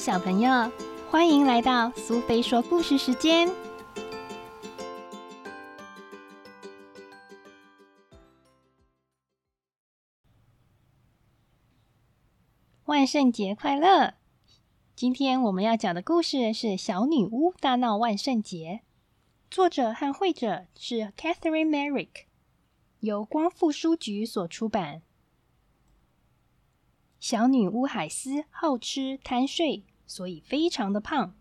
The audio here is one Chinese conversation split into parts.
小朋友，欢迎来到苏菲说故事时间。万圣节快乐！今天我们要讲的故事是《小女巫大闹万圣节》，作者和绘者是 Catherine Merrick，由光复书局所出版。小女巫海斯好吃贪睡，所以非常的胖。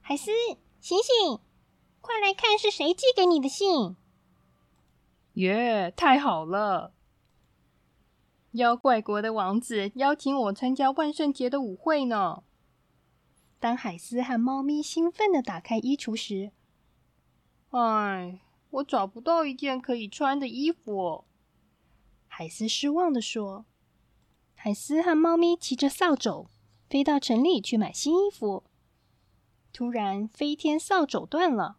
海斯，醒醒，快来看是谁寄给你的信！耶，太好了！妖怪国的王子邀请我参加万圣节的舞会呢。当海斯和猫咪兴奋的打开衣橱时，哎，我找不到一件可以穿的衣服。海斯失望的说。海斯和猫咪骑着扫帚飞到城里去买新衣服。突然，飞天扫帚断了，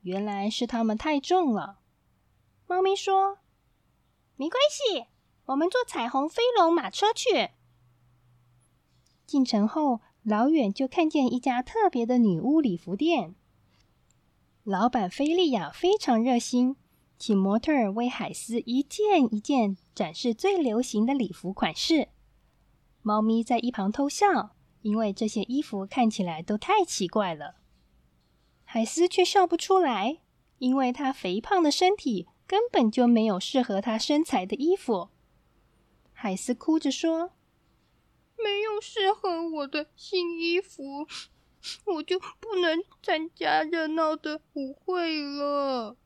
原来是它们太重了。猫咪说：“没关系，我们坐彩虹飞龙马车去。”进城后，老远就看见一家特别的女巫礼服店。老板菲利亚非常热心。请模特儿为海斯一件一件展示最流行的礼服款式。猫咪在一旁偷笑，因为这些衣服看起来都太奇怪了。海斯却笑不出来，因为他肥胖的身体根本就没有适合他身材的衣服。海斯哭着说：“没有适合我的新衣服，我就不能参加热闹的舞会了。”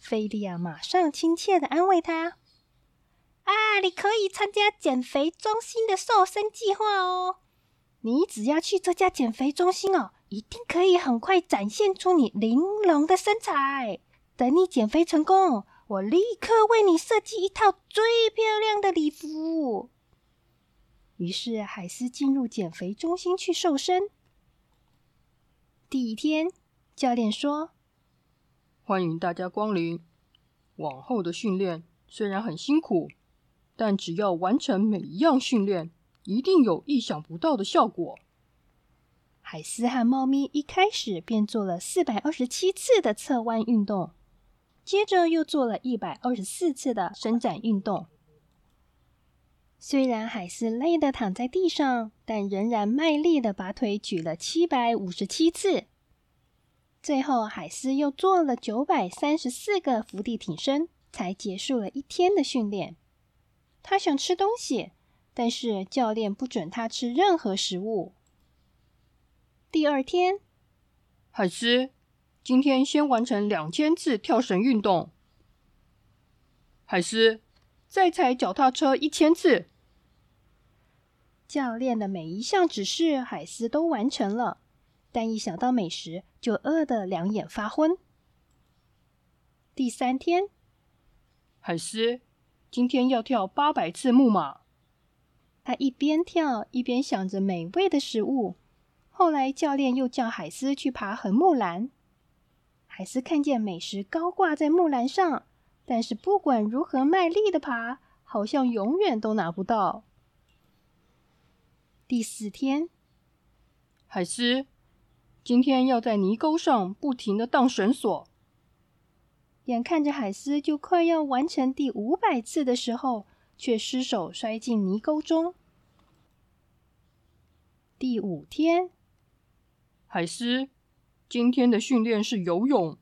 菲利亚马上亲切的安慰他：“啊，你可以参加减肥中心的瘦身计划哦！你只要去这家减肥中心哦，一定可以很快展现出你玲珑的身材。等你减肥成功，我立刻为你设计一套最漂亮的礼服。”于是海斯进入减肥中心去瘦身。第一天，教练说。欢迎大家光临。往后的训练虽然很辛苦，但只要完成每一样训练，一定有意想不到的效果。海斯和猫咪一开始便做了四百二十七次的侧弯运动，接着又做了一百二十四次的伸展运动。虽然海斯累得躺在地上，但仍然卖力的把腿举了七百五十七次。最后，海斯又做了九百三十四个伏地挺身，才结束了一天的训练。他想吃东西，但是教练不准他吃任何食物。第二天，海斯，今天先完成两千次跳绳运动。海斯，再踩脚踏车一千次。教练的每一项指示，海斯都完成了。但一想到美食，就饿得两眼发昏。第三天，海斯今天要跳八百次木马。他一边跳一边想着美味的食物。后来教练又叫海斯去爬横木栏。海斯看见美食高挂在木栏上，但是不管如何卖力的爬，好像永远都拿不到。第四天，海斯。今天要在泥沟上不停的荡绳索，眼看着海斯就快要完成第五百次的时候，却失手摔进泥沟中。第五天，海斯，今天的训练是游泳。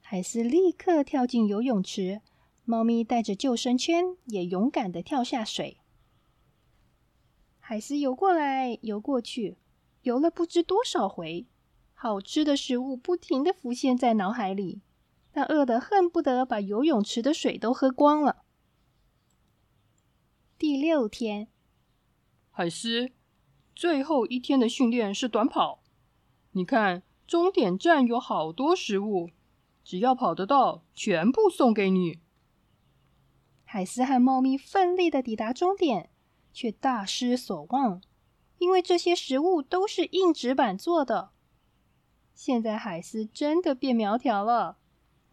海斯立刻跳进游泳池，猫咪带着救生圈也勇敢的跳下水。海斯游过来，游过去。游了不知多少回，好吃的食物不停的浮现在脑海里，他饿得恨不得把游泳池的水都喝光了。第六天，海狮，最后一天的训练是短跑。你看，终点站有好多食物，只要跑得到，全部送给你。海狮和猫咪奋力的抵达终点，却大失所望。因为这些食物都是硬纸板做的，现在海狮真的变苗条了。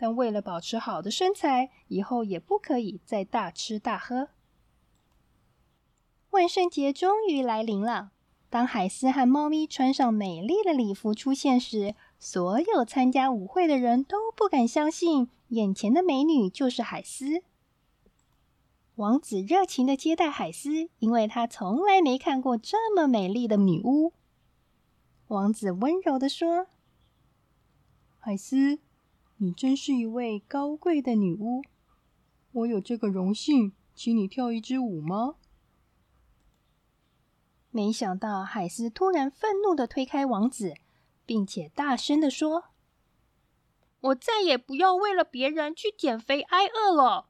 但为了保持好的身材，以后也不可以再大吃大喝。万圣节终于来临了，当海斯和猫咪穿上美丽的礼服出现时，所有参加舞会的人都不敢相信眼前的美女就是海斯。王子热情的接待海斯，因为他从来没看过这么美丽的女巫。王子温柔的说：“海斯，你真是一位高贵的女巫。我有这个荣幸，请你跳一支舞吗？”没想到海斯突然愤怒的推开王子，并且大声的说：“我再也不要为了别人去减肥挨饿了。”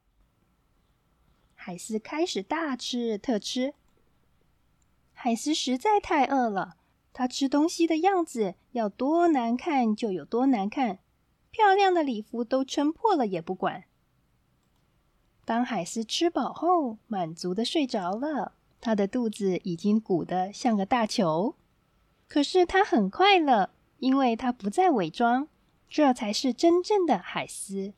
海斯开始大吃特吃。海斯实在太饿了，他吃东西的样子要多难看就有多难看，漂亮的礼服都撑破了也不管。当海狮吃饱后，满足的睡着了。他的肚子已经鼓得像个大球，可是他很快乐，因为他不再伪装，这才是真正的海狮。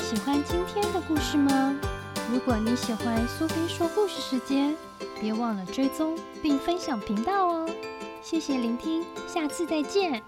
喜欢今天的故事吗？如果你喜欢苏菲说故事时间，别忘了追踪并分享频道哦！谢谢聆听，下次再见。